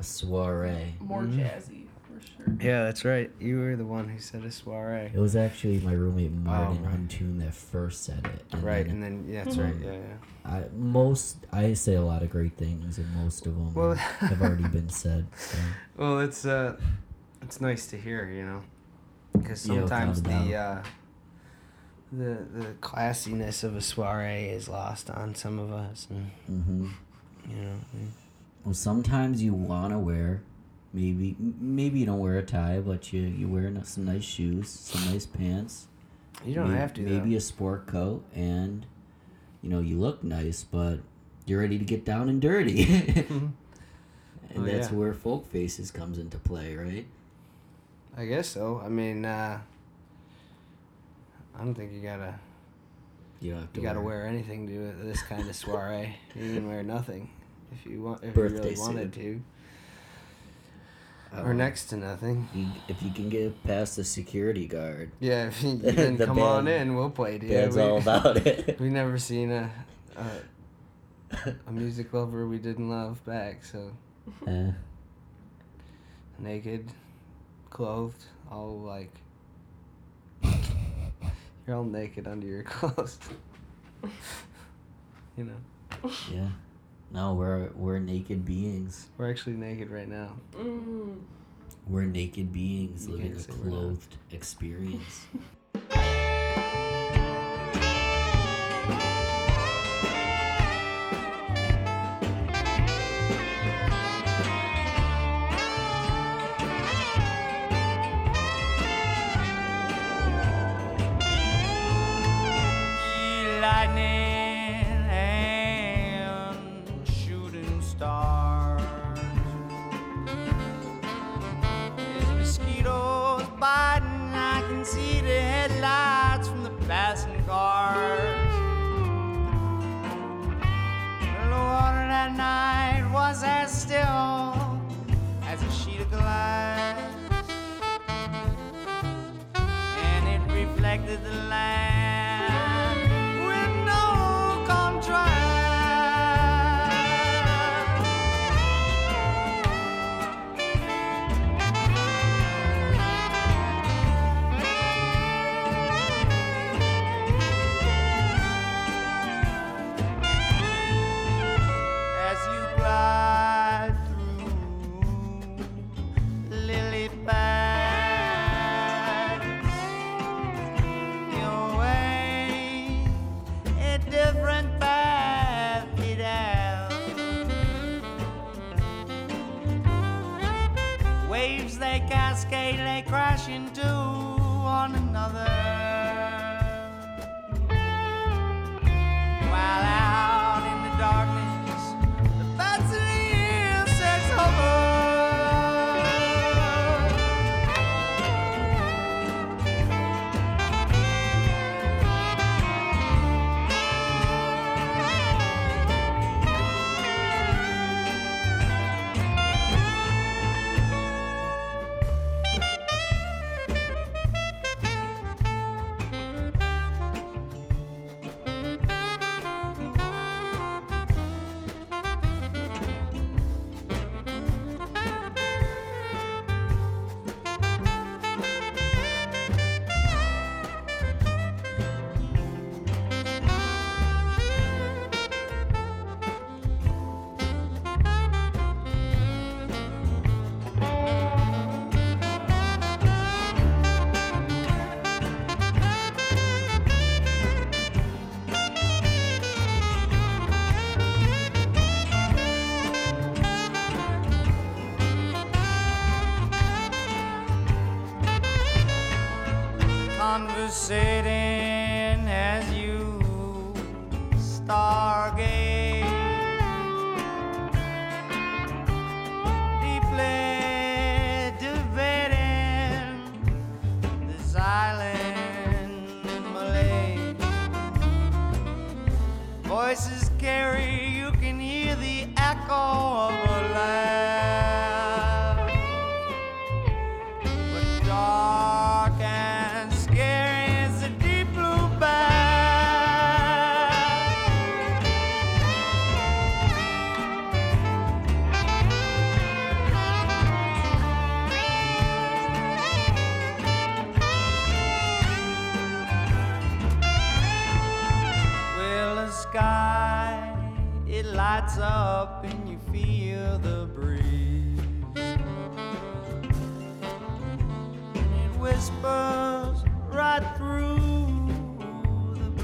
A soiree. More Mhm. jazzy for sure. Yeah, that's right. You were the one who said a soiree. It was actually my roommate Martin right. Untune that first said it. and Right, then and then yeah, that's Mhm. right. Yeah, yeah. I most I say a lot of great things, and most of them Well- have already been said. So. Well, it's uh, it's nice to hear, you know, because sometimes a the doubt. uh, the the classiness of a soiree is lost on some of us, and hmm you know, Well, sometimes you want to wear, maybe maybe you don't wear a tie, but you you wear some nice shoes, some nice pants. you don't may- have to. Maybe though. a sport coat, and you know you look nice, but you're ready to get down and dirty. and Oh, that's yeah. where folk faces comes into play, right? I guess so. I mean, uh, I don't think you gotta You don't have to you gotta wear anything to this kind of soiree. you can wear nothing if you want if Birthday you really wanted suit. to, I or next to nothing. You, if you can get past the security guard, Yeah, if you, then The come on in. We'll play, dude. that's we, all about it. we never seen a, a a music lover we didn't love back. So Uh, naked, clothed, all like you're all naked under your clothes. you know, yeah. No, we're we're naked beings. we're actually naked right now. Mm. We're naked beings You living a say we're not. clothed experience.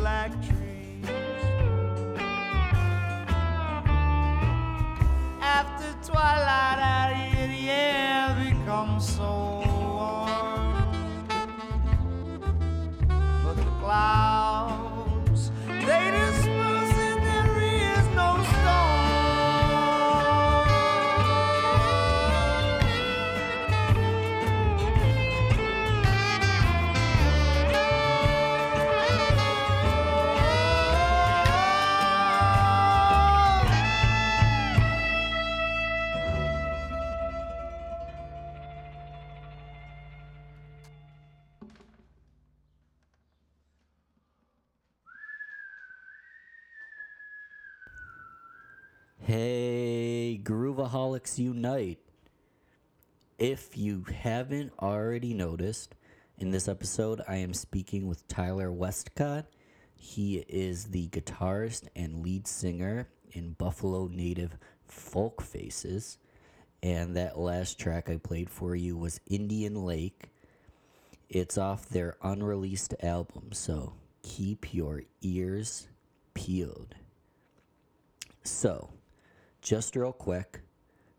black trees. Unite. If you haven't already noticed, in this episode, I am speaking with Tyler Westcott. He is the guitarist and lead singer in Buffalo native Folk Faces. And that last track I played for you was Indian Lake. It's off their unreleased album, so keep your ears peeled. So, just real quick,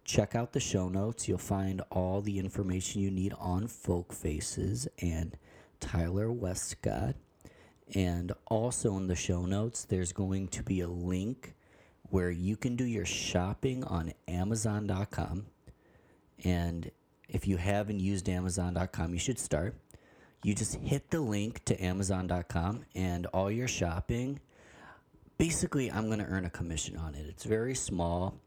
check out the show notes. You'll find all the information you need on Folk Faces and Tyler Westcott. And also in the show notes, there's going to be a link where you can do your shopping on Amazon.com. And if you haven't used Amazon.com, you should start. You just hit the link to Amazon.com, and all your shopping basically I'm going to earn a commission on it. It's very small,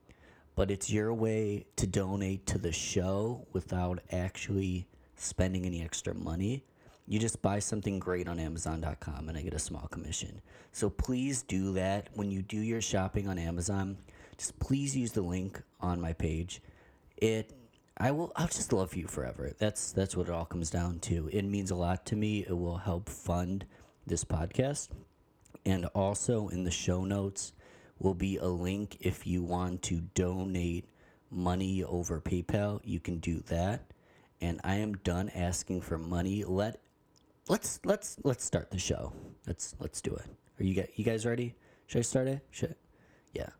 but it's your way to donate to the show without actually spending any extra money. You just buy something great on Amazon.com and I get a small commission. So please do that when you do your shopping on Amazon. Just please use the link on my page. It I will I'll just love you forever. That's that's what it all comes down to. It means a lot to me. It will help fund this podcast. And also in the show notes will be a link if you want to donate money over PayPal. You can do that. And I am done asking for money. Let let's let's let's start the show. Let's let's do it. Are you guys you guys ready? Should I start it? Should yeah,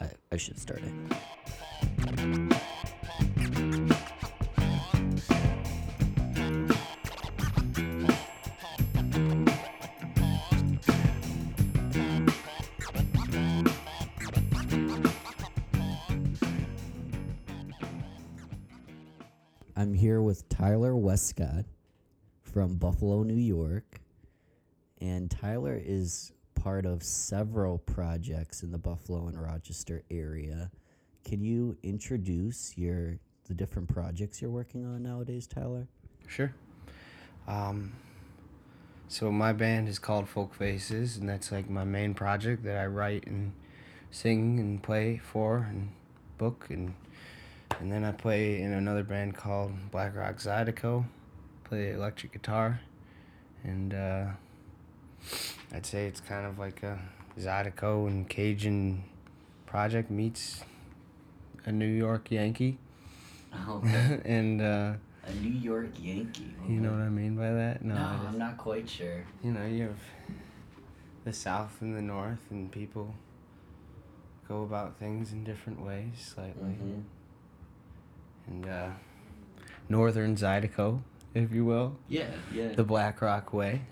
I, I should start it. Tyler Westcott from Buffalo, New York. And Tyler is part of several projects in the Buffalo and Rochester area. Can you introduce your the different projects you're working on nowadays, Tyler? Sure. Um, so my band is called Folk Faces, and that's like my main project that I write and sing and play for and book and and then I play in another band called Black Rock Zydeco, play electric guitar, and uh, I'd say it's kind of like a Zydeco and Cajun project meets a New York Yankee, Okay. and uh, a New York Yankee. you know what I mean by that? No, just- I'm not quite sure. you know, you have the South and the North, and people go about things in different ways slightly. Mhm. And uh, Northern Zydeco, if you will, Yeah, yeah. the Black Rock way.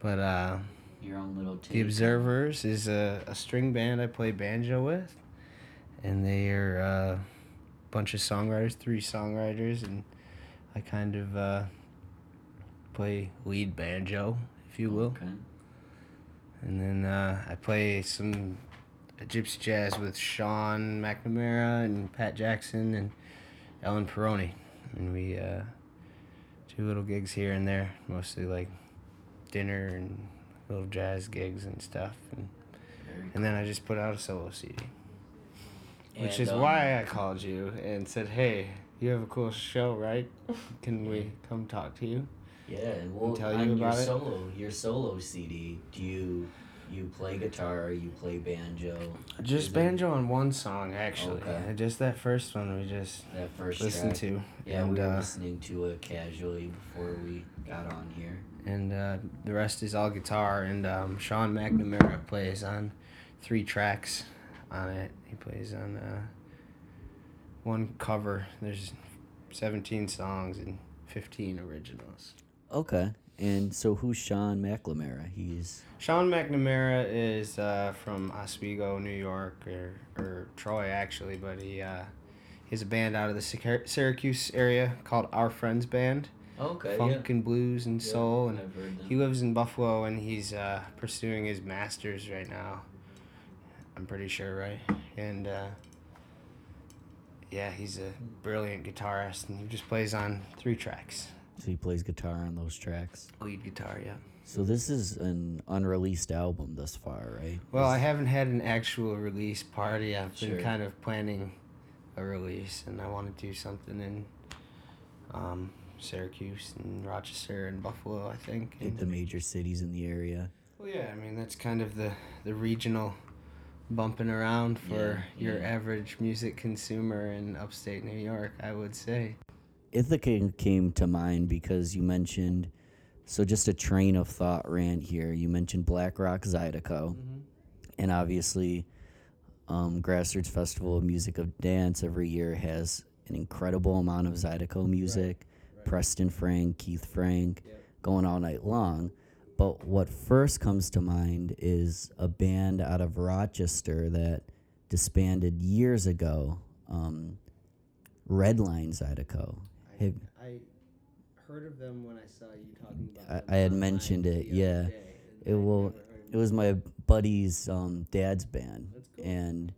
But uh, your own little the Observers is a, a string band I play banjo with, and they are a bunch of songwriters, three songwriters, and I kind of uh, play lead banjo, if you will. Okay. And then uh, I play some gypsy jazz with Sean McNamara and Pat Jackson and Ellen Peroni. And we uh, do little gigs here and there, mostly like dinner and little jazz gigs and stuff. And, and then I just put out a solo CD, which And, is um, why I called you and said, hey, you have a cool show, right? Can we come talk to you? Yeah, well, tell you on your about it? solo, your solo CD, do you You play guitar, you play banjo. Just banjo on one song actually. Okay. Uh, Just that first one we just That first listened track. to. Yeah, and we were uh, listening to it casually before we got on here. and uh, the rest is all guitar. And um, Sean McNamara plays on three tracks on it. He plays on uh, one cover. There's 17 songs and 15 originals. Okay. And so who's Sean McNamara? He's Sean McNamara is uh, from Oswego, New York, or, or Troy actually, but he uh, he has a band out of the Syracuse area called Our Friends Band, okay. funk and blues and soul, and I've heard them. he lives in Buffalo and he's uh, pursuing his masters right now. I'm pretty sure, right? And uh, yeah, he's a brilliant guitarist, and he just plays on three tracks, So he plays guitar on those tracks. lead guitar, yeah. So this is an unreleased album thus far, right? Well, I haven't had an actual release party. I've been kind of planning a release, and I want to do something in um, Syracuse and Rochester and Buffalo. I think. hit And, the major cities in the area. well, yeah, I mean that's kind of the the regional bumping around for Yeah, your yeah. average music consumer in upstate New York. I would say. Ithaca came to mind because you mentioned, so just a train of thought ran here. You mentioned Black Rock Zydeco, and obviously, um, Grassroots Festival of Music of Dance every year has an incredible amount of Zydeco music. Preston Frank, Keith Frank, going all night long. But what first comes to mind is a band out of Rochester that disbanded years ago, um, Redline Zydeco. Have, I heard of them when I saw you talking about. I, I had mentioned it, yeah. It will. It was my buddy's um, dad's band, and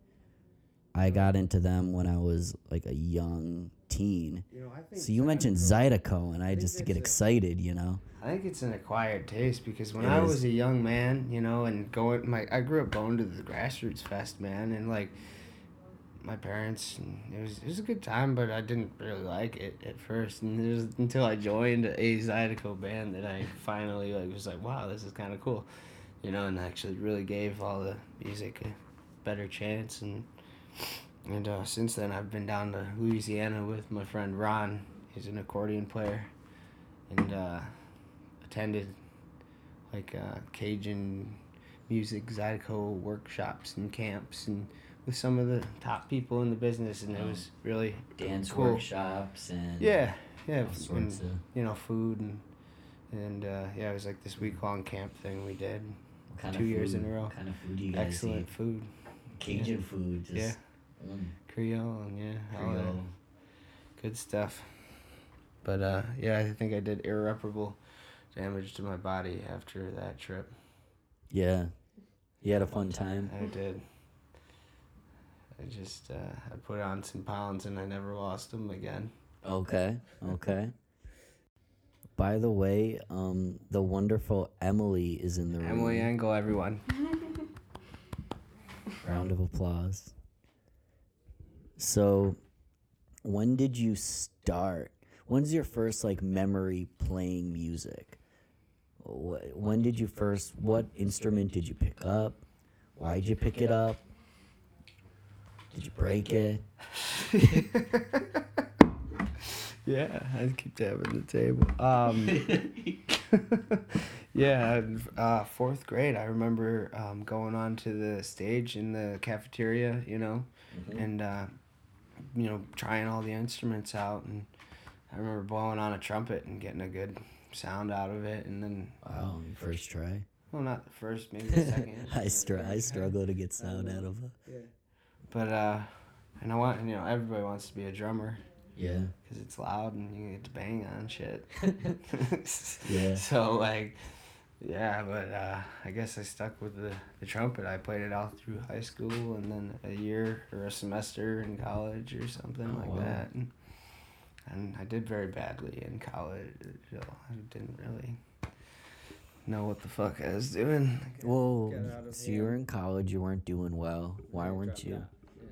I got into them when I was like a young teen. You know, I think So you mentioned Zydeco, and I think just get that's a- excited, you know. I think it's an acquired taste because when It I is. was a young man, you know, and going my I grew up going to the grassroots fest, man, and like my parents, and it was it was a good time, but I didn't really like it at first, and it was until I joined a Zydeco band that I finally like was like, wow, this is kind of cool, you know, and actually really gave all the music a better chance, and and uh, since then I've been down to Louisiana with my friend Ron. He's an accordion player, and. uh attended like uh, Cajun music Zydeco workshops and camps and with some of the top people in the business and it was really Dance cool. workshops and Yeah, yeah, all and, of you know food and and uh, yeah, it was like this week long camp thing we did. two years in a row. kind of food you guys Excellent food? Cajun food, just Yeah. mm, Creole and yeah, all that Creole. good stuff. But uh, yeah, I think I did irreparable damage to my body after that trip. Yeah, you had a fun time. I did. I just uh, I put on some pounds and I never lost them again. Okay, okay. By the way, um, the wonderful Emily is in the room. Emily Engel, everyone. Round of applause. So, when did you start? When's your first like memory playing music? Wh- When did you first? What instrument did you pick up? Why'd you pick it up? Did you break it? yeah, I keep tapping the table. Um, yeah, uh, fourth grade. I remember um, going on to the stage in the cafeteria, you know, and uh, you know trying all the instruments out, and I remember blowing on a trumpet and getting a good sound out of it, and then Wow, first try. well, not the first, maybe the second. I str- I struggle to get sound out of it. But uh, and I want you know everybody wants to be a drummer Yeah. because it's loud and you get to bang on shit. Yeah. So like, yeah, but uh, I guess I stuck with the the trumpet. I played it all through high school and then a year or a semester in college or something Oh, like wow. that. And, and I did very badly in college. So I didn't really know what the fuck I was doing. Well, Get out so you were in college. You weren't doing well. Why weren't you?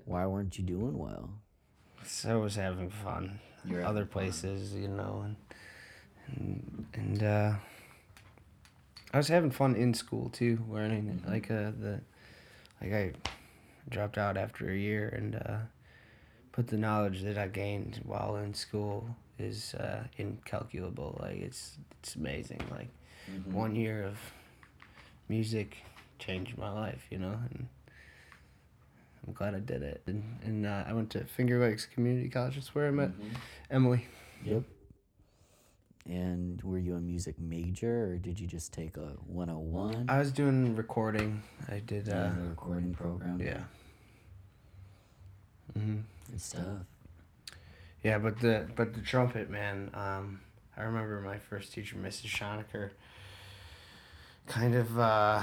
Why weren't you doing well? So I was having fun. You're other having fun. places, you know, and and, and uh, I was having fun in school too, learning like uh the like I dropped out after a year and uh but the knowledge that I gained while in school is uh incalculable. Like it's it's amazing. Like one year of music changed my life, you know, and I'm glad I did it. And, and uh, I went to Finger Lakes Community College. That's where I met Emily. Yep. And were you a music major or did you just take a 101? I was doing recording. I did. Uh, in recording program? yeah. hmm Good stuff. Yeah, but the but the trumpet man. Um, I remember my first teacher, Mrs. Schonecker. Kind of, uh,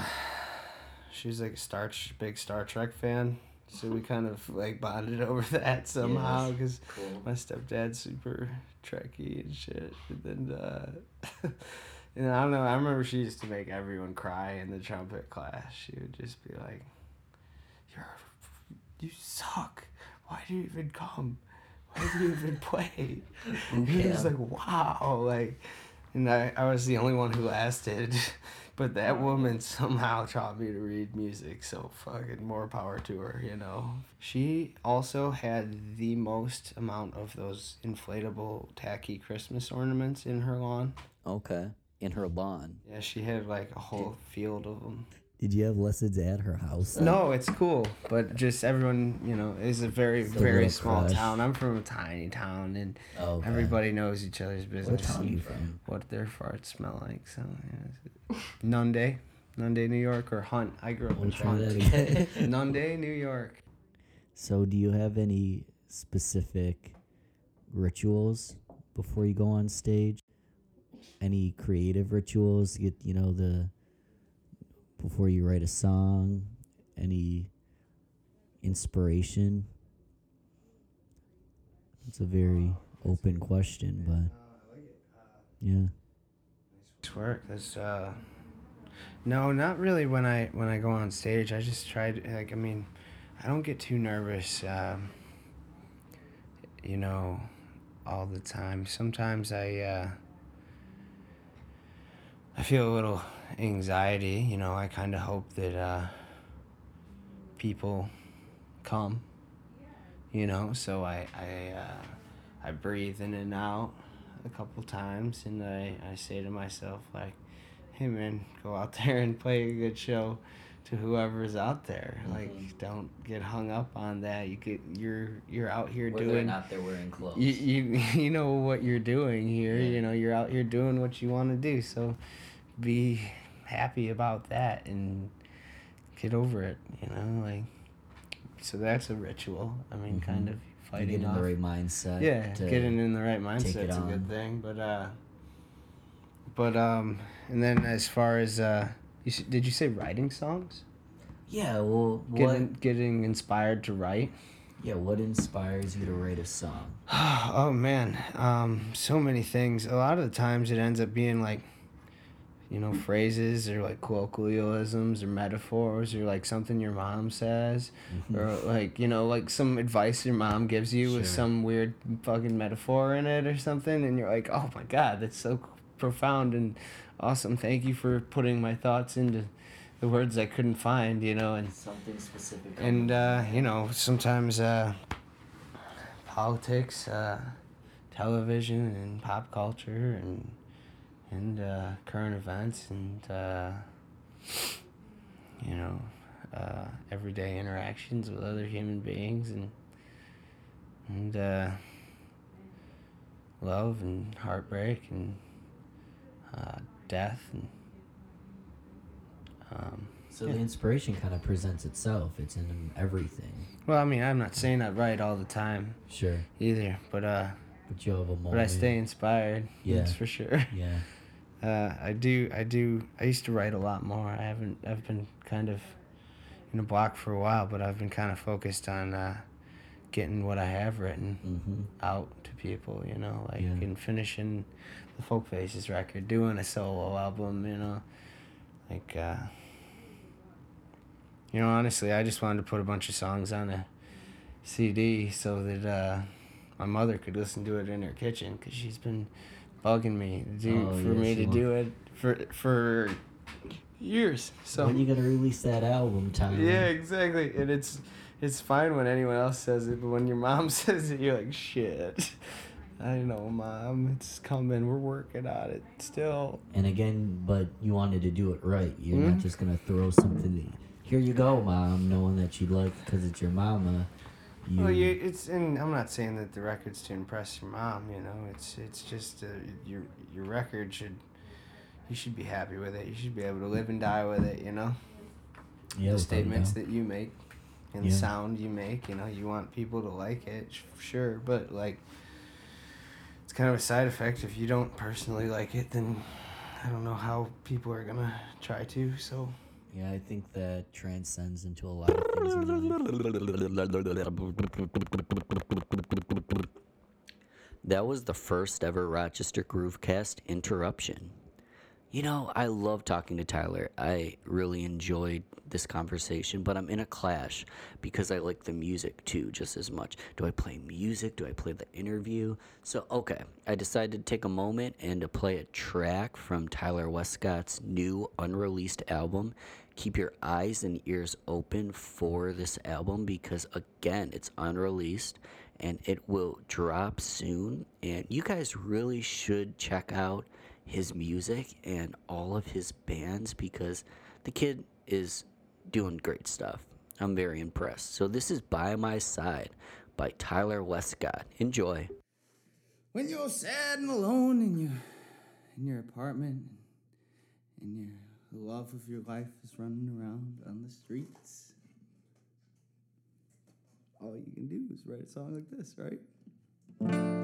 she was like a Star big Star Trek fan, so we kind of like bonded over that somehow because Cool. my stepdad's super Trekky and shit. And then, uh, and I don't know. I remember she used to make everyone cry in the trumpet class. She would just be like, "You're, you suck. Why do you even come? Why do you even play?" And he was like, "Wow!" Like, and I, I was the only one who lasted. But that woman somehow taught me to read music, so fucking more power to her, you know. She also had the most amount of those inflatable tacky Christmas ornaments in her lawn. Okay. In her lawn. Yeah, she had like a whole field of them. Did you have lessons at her house? No, it's cool, but just everyone, you know, is a very, very little small crush. town. I'm from a tiny town, and Oh, okay. everybody knows each other's What business. town are you from? What their farts smell like. So, yeah. Nunda, Nunda, New York, or Hunt. I grew up in try that Hunt. Nunda, New York. So, do you have any specific rituals before you go on stage? Any creative rituals? Get you know the before you write a song. Any inspiration? It's a very open question, but yeah. It's work. That's uh, no, not really. When I when I go on stage, I just try to like. I mean, I don't get too nervous. Um, you know, all the time. Sometimes I uh, I feel a little anxiety. You know, I kind of hope that uh, people come. You know, so I I uh, I breathe in and out a couple times and I, I say to myself like hey man go out there and play a good show to whoever's out there like don't get hung up on that you get you're you're out here doing Not they're wearing clothes. you, you you know what you're doing here Yeah. you know you're out here doing what you want to do so be happy about that and get over it you know like so that's a ritual i mean Mhm. kind of fighting get in the right mindset. yeah getting in the right it mindset's a good thing but uh but um and then as far as uh you, did you say writing songs Yeah. Well, what? getting getting inspired to write Yeah. What inspires you to write a song? oh man um so many things a lot of the times it ends up being like you know phrases or like colloquialisms or metaphors or like something your mom says or like you know like some advice your mom gives you with some weird fucking metaphor in it or something and you're like oh my god that's so profound and awesome thank you for putting my thoughts into the words i couldn't find you know and Something specific. and uh, you know sometimes uh, politics, uh, television, and pop culture, and and uh, current events, and uh, you know uh, everyday interactions with other human beings, and and uh, love and heartbreak and uh, death and. Um, So the inspiration kind of presents itself. It's in everything. well, I mean, I'm not saying I write all the time Sure. either, but uh, But you have a moment. but I stay inspired. Yeah. that's for sure. Yeah. Uh, I do. I do. I used to write a lot more. I haven't. I've been kind of in a block for a while, but I've been kind of focused on uh, getting what I have written Mm-hmm. out to people. You know, like Yeah. and finishing the Folk Faces record, doing a solo album. You know, like. Uh, you know, honestly, I just wanted to put a bunch of songs on a CD so that uh, my mother could listen to it in her kitchen because she's been bugging me to do Oh, for yeah, me to do it for for years. So When you gonna release that album, Tyler? yeah, exactly. And it's it's fine when anyone else says it, but when your mom says it, you're like, shit. I know, mom. It's coming. We're working on it still. And again, but you wanted to do it right. You're Hmm? not just gonna throw something. Here you go, mom, knowing that you like because it's your mama. You, Well, you, it's and I'm not saying that the record's to impress your mom. You know, it's it's just uh, your your record should you should be happy with it. You should be able to live and die with it. You know, yeah, the statements that you make and Yeah. the sound you make. You know, you want people to like it, sure, but like kind of a side effect. If you don't personally like it, then I don't know how people are gonna try to. So. Yeah, I think that transcends into a lot of things. That was the first ever Rochester Groovecast interruption. You know, I love talking to Tyler. I really enjoyed this conversation, but I'm in a clash because I like the music too just as much. Do I play music? Do I play the interview? So, okay, I decided to take a moment and to play a track from Tyler Westcott's new unreleased album. Keep your eyes and ears open for this album because, again, it's unreleased and it will drop soon. And you guys really should check out his music and all of his bands because the kid is doing great stuff. I'm very impressed. So this is By My Side by Tyler Westcott. Enjoy. When you're sad and alone in your in your apartment and your love of your life is running around on the streets. All you can do is write a song like this, right?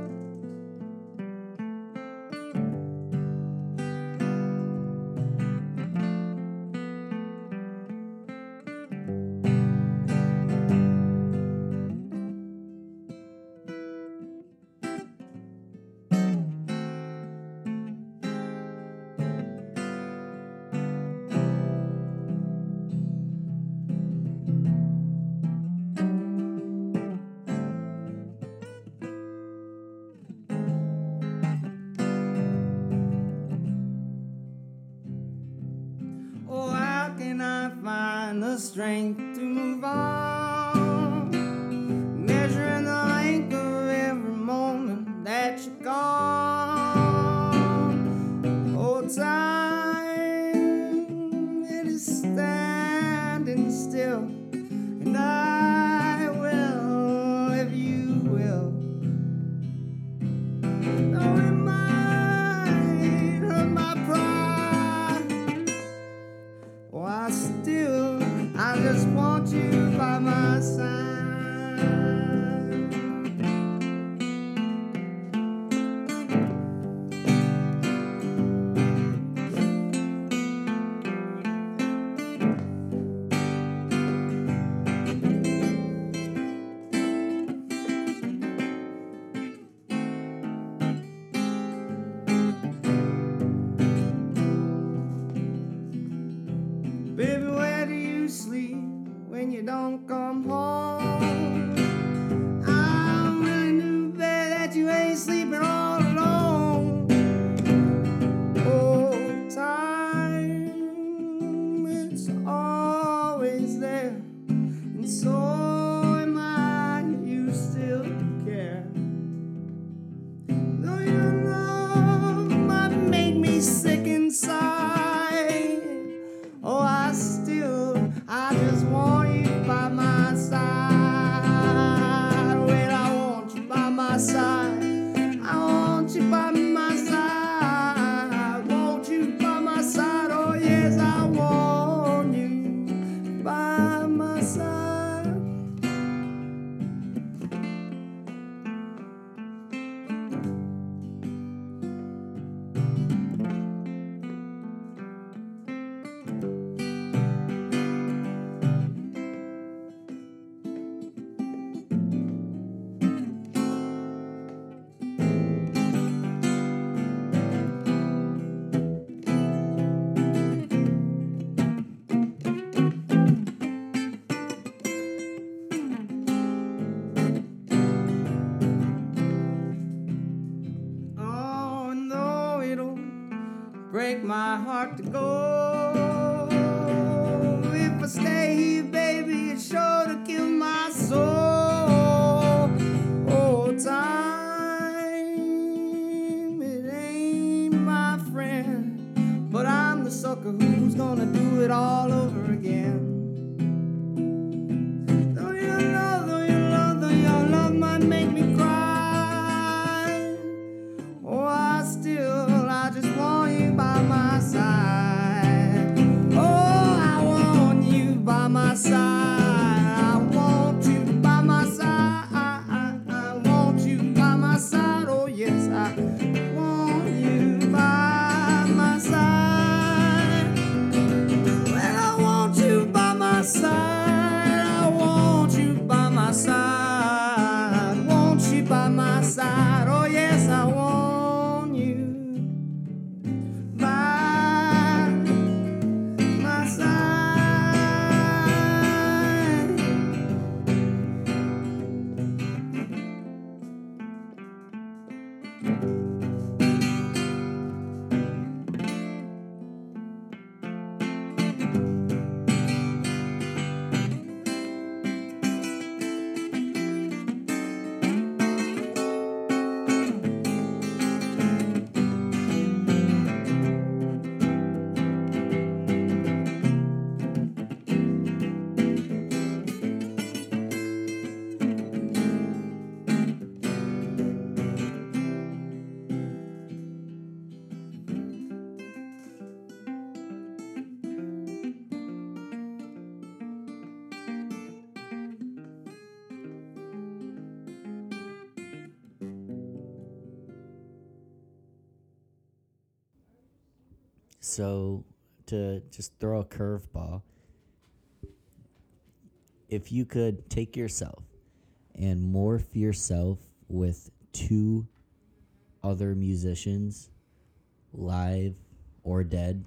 You So, to just throw a curveball, if you could take yourself and morph yourself with two other musicians, live or dead,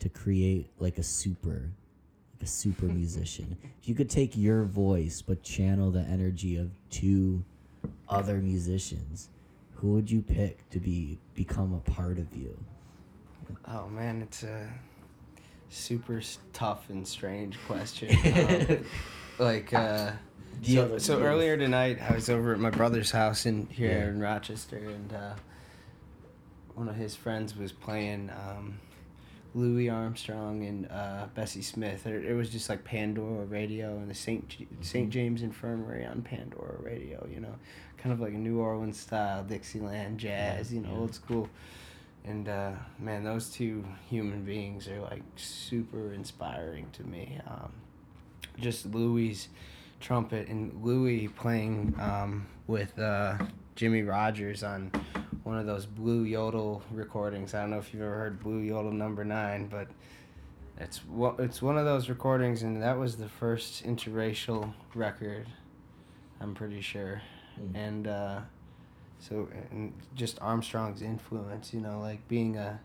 to create like a super, like a super musician. If you could take your voice but channel the energy of two other musicians, who would you pick to be become a part of you? Oh man, it's a super tough and strange question. Um, like, uh, so, so do you have a- earlier tonight, I was over at my brother's house in here Yeah. in Rochester, and uh, one of his friends was playing um, Louis Armstrong and uh, Bessie Smith. It, it was just like Pandora Radio and the Saint Saint James Infirmary on Pandora Radio. You know, kind of like a New Orleans style Dixieland jazz. You know, yeah. old school. And uh, man, those two human beings are like super inspiring to me. Um, just Louis' trumpet and Louis playing um, with uh, Jimmie Rodgers on one of those Blue Yodel recordings. I don't know if you've ever heard Blue Yodel number nine, but it's one, it's one of those recordings, and that was the first interracial record. I'm pretty sure, Mm. and uh, so and just Armstrong's influence, you know, like being a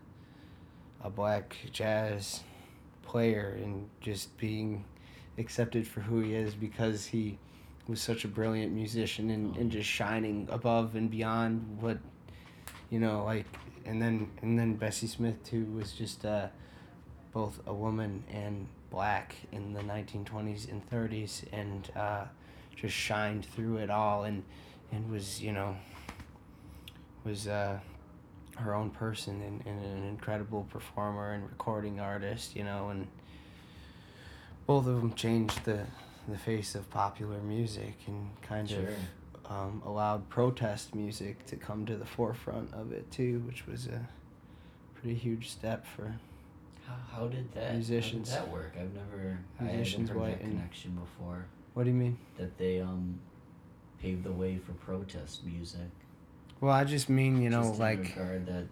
a black jazz player and just being accepted for who he is because he was such a brilliant musician and, and just shining above and beyond what you know like and then and then Bessie Smith too was just uh, both a woman and black in the 1920s and 30s and uh, just shined through it all and and was you know was uh, her own person and, and an incredible performer and recording artist you know and both of them changed the the face of popular music and kind Sure. of um, allowed protest music to come to the forefront of it too, which was a pretty huge step for How, how did that Musicians. How did that work? I've never Musicians, I heard white that connection before. what do you mean? That they um paved the way for protest music. Well, I just mean you know Just like that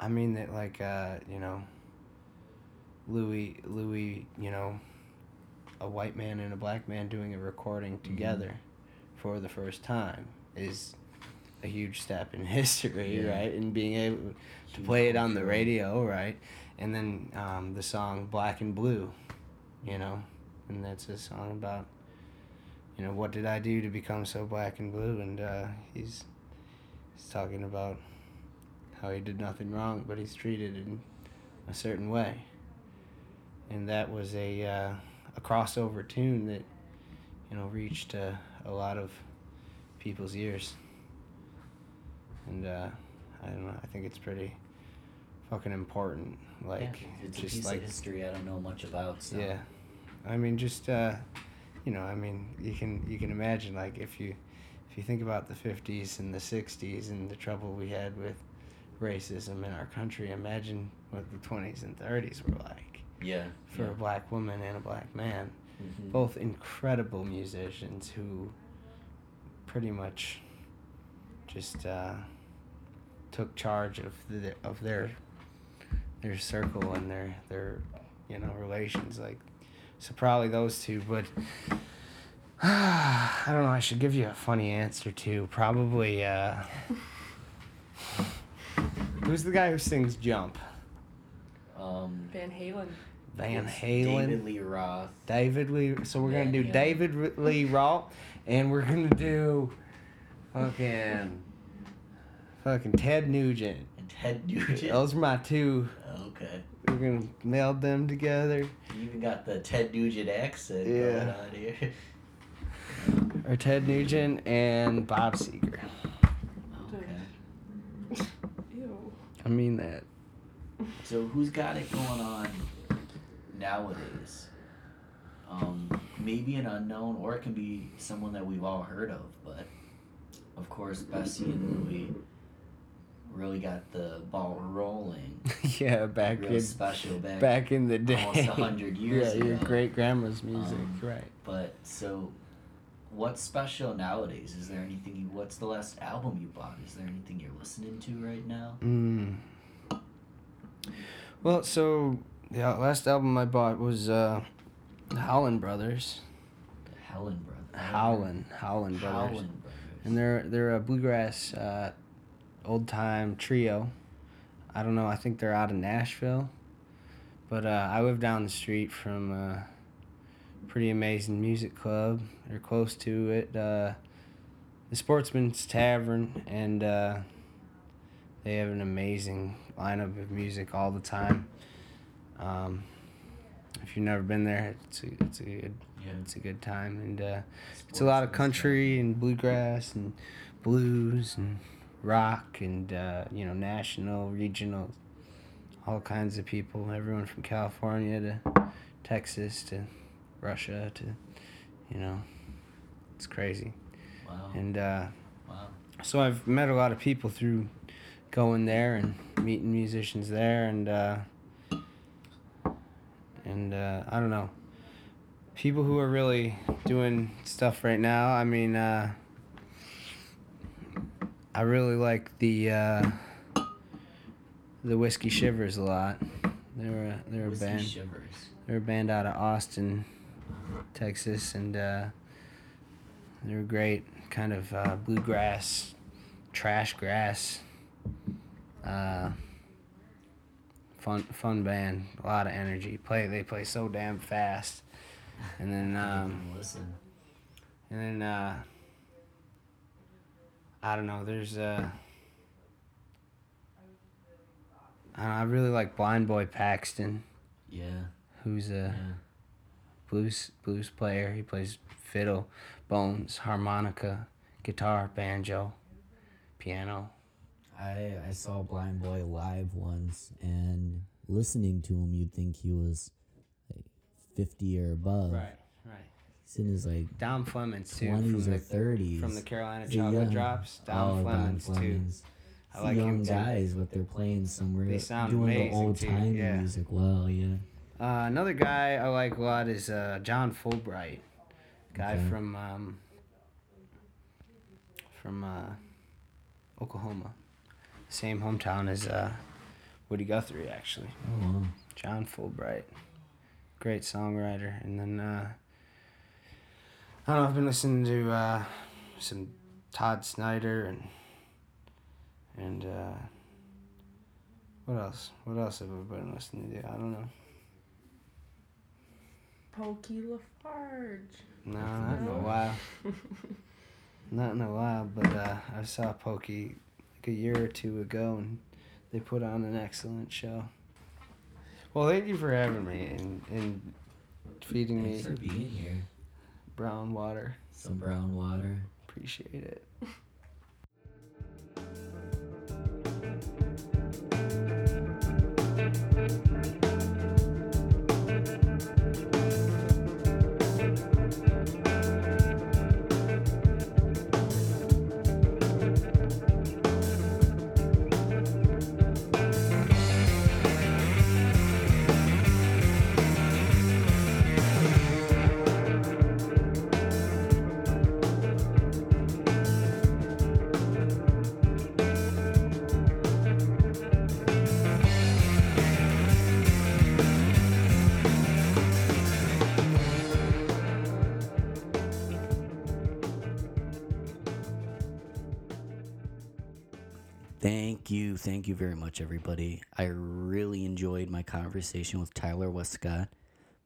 I mean that like uh you know Louis Louis you know a white man and a black man doing a recording together for the first time is a huge step in history, Yeah. right? And being able to play it on the radio, right? And then um, the song Black and Blue, you know, and that's a song about, you know, what did I do to become so black and blue? And uh, he's, he's talking about how he did nothing wrong, but he's treated in a certain way. and that was a uh, a crossover tune that you know reached uh, a lot of people's ears. And uh, I don't know. I think it's pretty fucking important. Like yeah, it's a just piece like of history I don't know much about. So. yeah, I mean, just uh, you know, I mean, you can you can imagine like if you if you think about the '50s and the '60s and the trouble we had with racism in our country, imagine what the 20s and 30s were like Yeah. for yeah. a black woman and a black man, Mhm. both incredible musicians who pretty much just uh, took charge of the of their their circle and their their you know relations like so probably those two but I don't know I should give you a funny answer too probably uh who's the guy who sings jump Um, Van Halen. Van it's Halen David Lee Roth. David Lee. So we're gonna do Halen. David Lee Roth, and we're gonna do fucking fucking Ted Nugent. And Ted Nugent. Those are my two. Okay. We're gonna meld them together. You even got the Ted Nugent accent Yeah. going on here. Or Ted Nugent and Bob Seger. Okay. Ew. I mean that. So who's got it going on nowadays? Um, maybe an unknown, or it can be someone that we've all heard of. But of course, Bessie and Louie really got the ball rolling. yeah, back Real in special back. back in the day. almost 100 years Yeah, your great grandma's music, Um, right? But so, what's special nowadays? Is there anything? You, what's the last album you bought? Is there anything you're listening to right now? Mm. Well, so the last album I bought was uh, the Howlin' Brothers. The Howlin' Brothers. Howlin', Howlin' Brothers. Howlin' Brothers. and they're they're a bluegrass uh, old time trio. I don't know. I think they're out of Nashville, but uh, I live down the street from a pretty amazing music club. They're close to it, uh, the Sportsman's Tavern, and uh, they have an amazing lineup of music all the time. Um, if you've never been there, it's a, it's a good Yeah. it's a good time and. Uh, it's a lot of country and bluegrass and blues and rock and uh, you know national, regional, all kinds of people. Everyone from California to Texas to Russia to, you know, it's crazy. Wow. And uh, wow. so I've met a lot of people through going there and meeting musicians there and uh, and uh, I don't know people who are really doing stuff right now. I mean, uh, I really like the uh, the Whiskey Shivers a lot. They're a, they're a band. Shivers. They're a band out of Austin, Texas, and uh, they're a great kind of uh, bluegrass, trash grass, uh, fun fun band. A lot of energy. Play they play so damn fast, and then um, Listen. and then uh, I don't know. There's uh, I, don't know, I really like Blind Boy Paxton, Yeah. who's a Yeah. blues blues player. He plays fiddle, bones, harmonica, guitar, banjo, piano. I I saw Blind Boy live once, and listening to him, you'd think he was like fifty or above. right. He's in his like Dom Flemons too, from twenties or the thirties. from the Carolina Chocolate young- Drops. Dom oh, Flemons, Don too. I like young guys, but they're playing somewhere. They sound doing amazing, the old time yeah. music well. Yeah. Uh, another guy I like a lot is uh, John Fullbright, guy Okay. from um, from uh, Oklahoma, same hometown as uh, Woody Guthrie actually. Oh, wow. John Fullbright, great songwriter, and then uh, I don't know. I've been listening to uh, some Todd Snider and and uh, what else? What else have I been listening to? I don't know. Pokey LaFarge. No, not in a while. Not in a while, but uh, I saw Pokey like a year or two ago, and they put on an excellent show. Well, thank you for having me and, and feeding Thanks for me being here. Brown water. Some brown water. Appreciate it. Thank you. Very much, everybody. I really enjoyed my conversation with Tyler Westcott.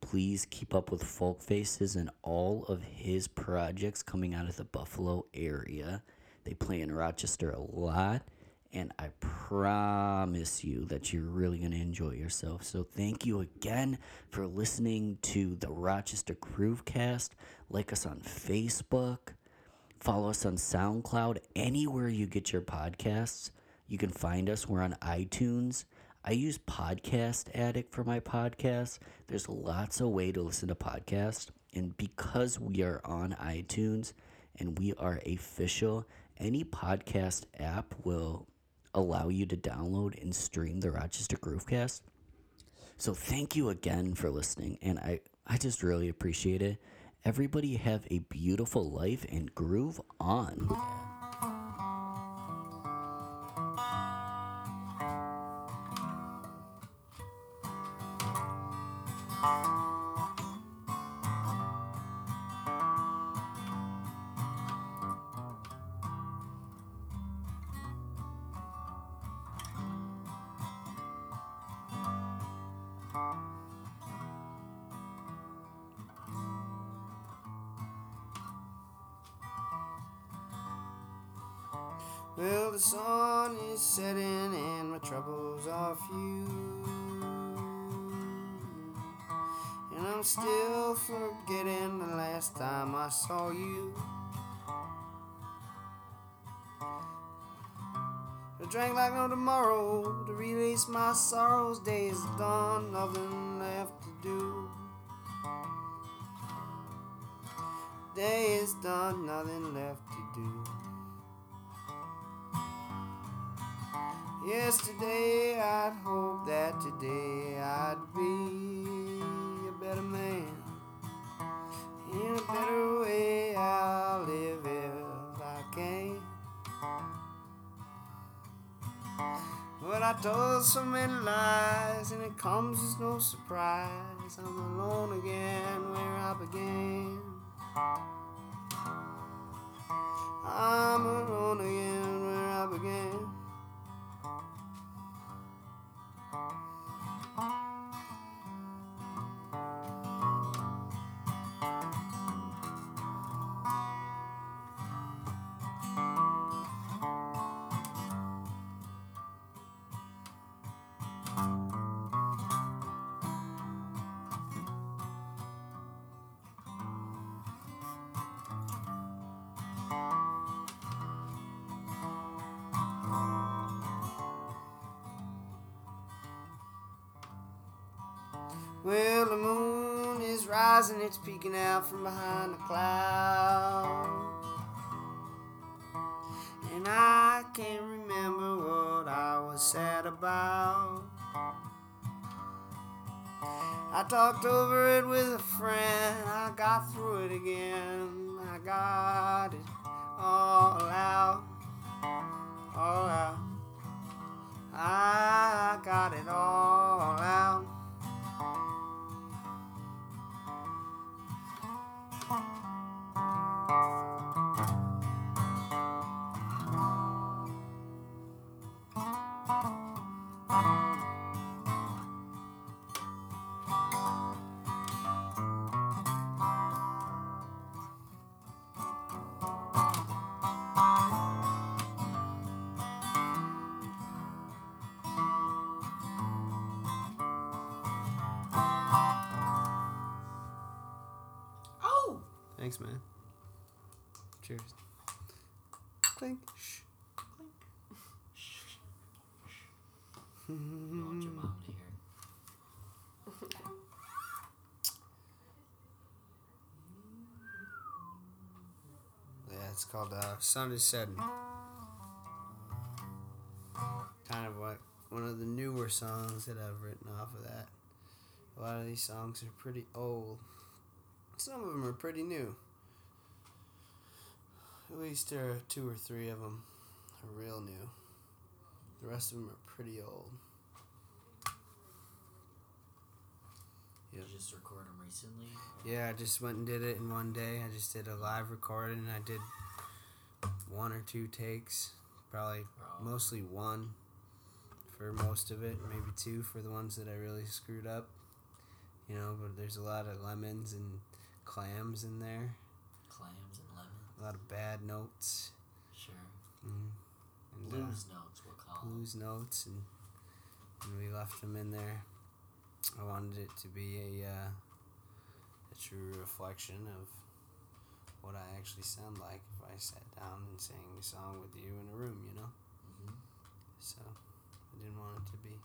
Please keep up with Folk Faces and all of his projects coming out of the Buffalo area. They play in Rochester a lot, and I promise you that you're really going to enjoy yourself. So, thank you again for listening to the Rochester Groovecast. Like us on Facebook. Follow us on SoundCloud, anywhere you get your podcasts. You can find us. We're on iTunes. I use Podcast Addict for my podcast. There's lots of way to listen to podcasts. And because we are on iTunes and we are official, any podcast app will allow you to download and stream the Rochester Groovecast. So thank you again for listening, and I, I just really appreciate it. Everybody have a beautiful life and groove on. I drank like no tomorrow to release my sorrows. Days done, nothing left to do. Day is done, nothing left to do. Yesterday I'd hoped that today I'd be a better man. In a better way I'll live if I can. But I told so many lies and it comes as no surprise. I'm alone again where I began. I'm alone again where I began. Well, the moon is rising, it's peeking out from behind the cloud. And I can't remember what I was sad about. I talked over it with a friend, I got through it again. I got it all out, all out. I got it all out. It's called uh, "Sun Is Setting." Kind of what one of the newer songs that I've written off of that. A lot of these songs are pretty old. Some of them are pretty new. At least there are two or three of them are real new. The rest of them are pretty old. Yeah. You just record them recently? Yeah, I just went and did it in one day. I just did a live recording. And I did one or two takes, probably Wow. mostly one for most of it, maybe two for the ones that I really screwed up. You know, but there's a lot of lemons and clams in there, Clams and lemons? a lot of bad notes. Sure. Mm. And, uh, Blues notes, we'll call blues notes, and, and we left them in there. I wanted it to be a uh, a true reflection of what I actually sound like if I sat down and sang a song with you in a room, you know. Mhm. So I didn't want it to be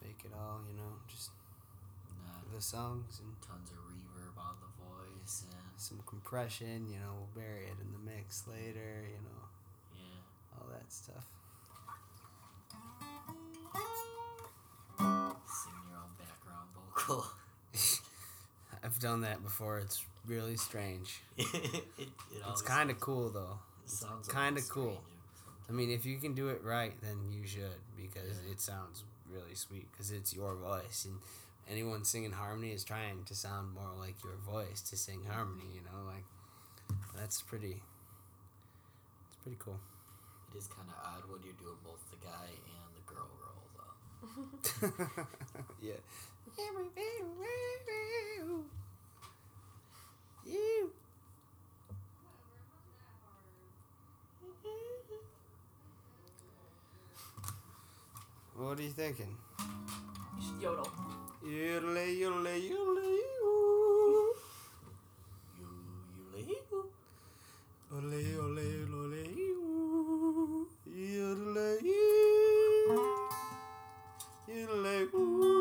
fake at all, you know. Just Nah, the songs and tons of reverb on the voice and some compression, you know. We'll bury it in the mix later, you know, yeah. all that stuff. Sing your own background vocal. I've done that before. It's really strange. it, it It's kind of cool though. it sounds kinda cool. I mean, if you can do it right, then you should because it sounds really sweet because it's your voice and anyone singing harmony is trying to sound more like your voice to sing harmony. You know, like that's pretty. It's pretty cool. It is kind of odd when you're doing both the guy and the girl role, though. yeah. What are you thinking? You should yodel. Yodelay, yodelay, yodelay, oo. You, you leave? Ole, ole, ole, oo.